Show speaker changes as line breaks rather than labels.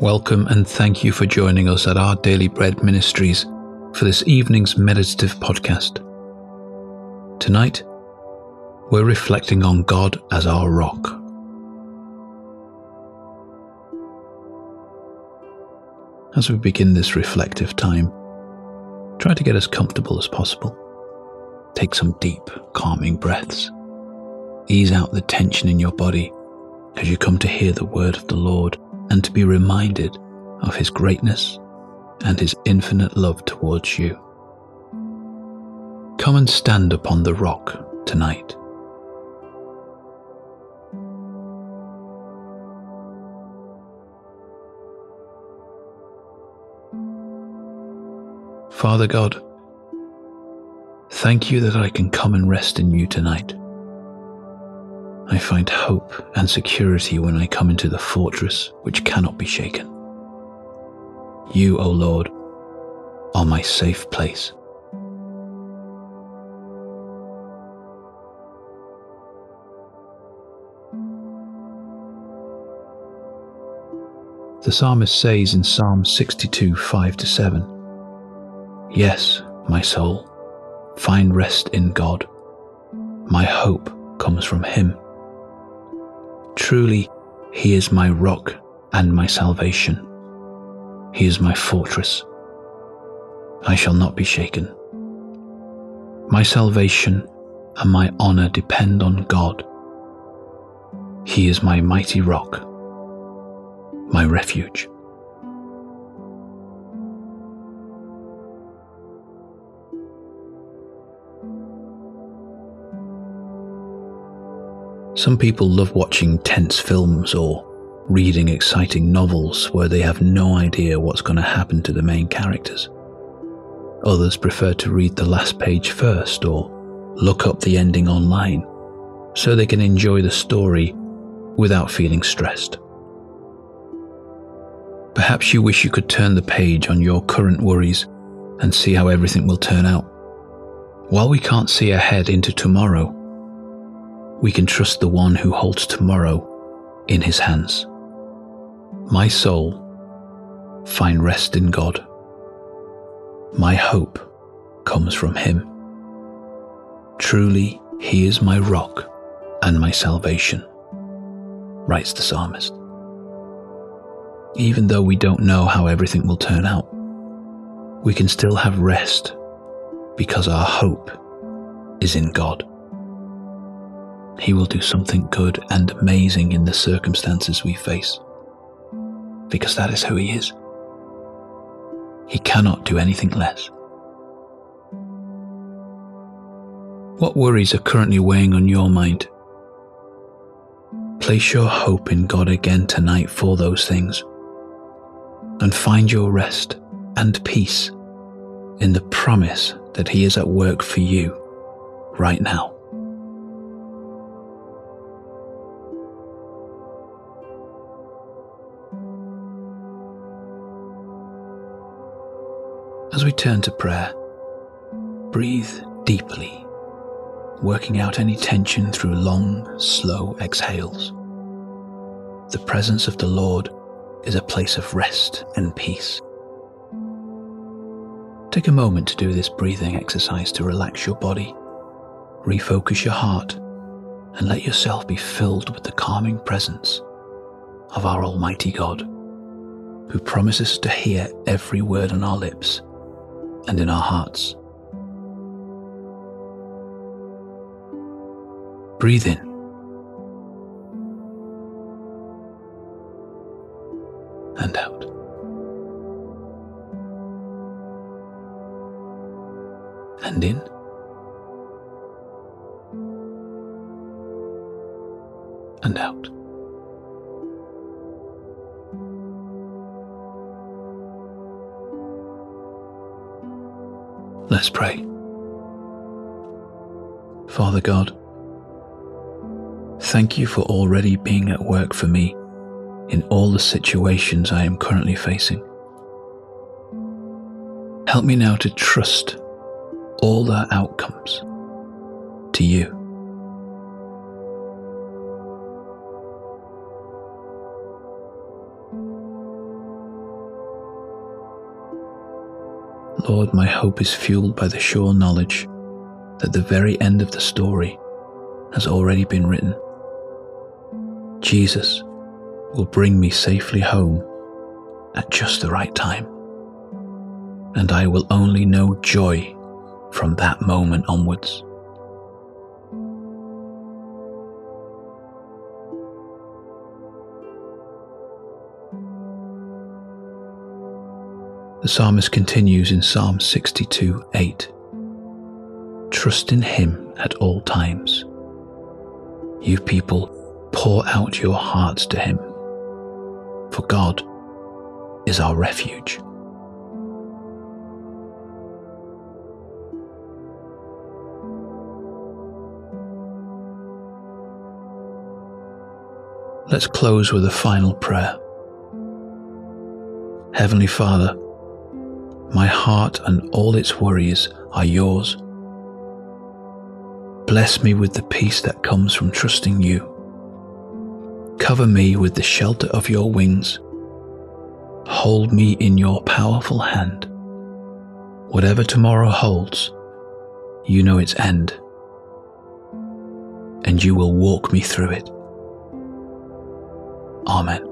Welcome and thank you for joining us at our Daily Bread Ministries for this evening's meditative podcast. Tonight, we're reflecting on God as our rock. As we begin this reflective time, try to get as comfortable as possible. Take some deep, calming breaths. Ease out the tension in your body as you come to hear the word of the Lord and to be reminded of His greatness and His infinite love towards you. Come and stand upon the rock tonight. Father God, thank you that I can come and rest in you tonight. I find hope and security when I come into the fortress which cannot be shaken. You, O Lord, are my safe place. The psalmist says in Psalm 62 5 to 7 Yes, my soul, find rest in God. My hope comes from Him. Truly, He is my rock and my salvation. He is my fortress. I shall not be shaken. My salvation and my honor depend on God. He is my mighty rock, my refuge. Some people love watching tense films or reading exciting novels where they have no idea what's going to happen to the main characters. Others prefer to read the last page first or look up the ending online so they can enjoy the story without feeling stressed. Perhaps you wish you could turn the page on your current worries and see how everything will turn out. While we can't see ahead into tomorrow, we can trust the one who holds tomorrow in his hands. My soul, find rest in God. My hope comes from him. Truly, he is my rock and my salvation, writes the psalmist. Even though we don't know how everything will turn out, we can still have rest because our hope is in God. He will do something good and amazing in the circumstances we face. Because that is who He is. He cannot do anything less. What worries are currently weighing on your mind? Place your hope in God again tonight for those things and find your rest and peace in the promise that He is at work for you right now. As we turn to prayer, breathe deeply, working out any tension through long, slow exhales. The presence of the Lord is a place of rest and peace. Take a moment to do this breathing exercise to relax your body, refocus your heart, and let yourself be filled with the calming presence of our Almighty God, who promises to hear every word on our lips and in our hearts. Breathe in. And out. And in. And out. Let's pray. Father God, thank you for already being at work for me in all the situations I am currently facing. Help me now to trust all their outcomes to you. Lord, my hope is fueled by the sure knowledge that the very end of the story has already been written. Jesus will bring me safely home at just the right time, and I will only know joy from that moment onwards. The psalmist continues in Psalm 62 8. Trust in him at all times. You people, pour out your hearts to him, for God is our refuge. Let's close with a final prayer. Heavenly Father, my heart and all its worries are yours. Bless me with the peace that comes from trusting you. Cover me with the shelter of your wings. Hold me in your powerful hand. Whatever tomorrow holds, you know its end, and you will walk me through it. Amen.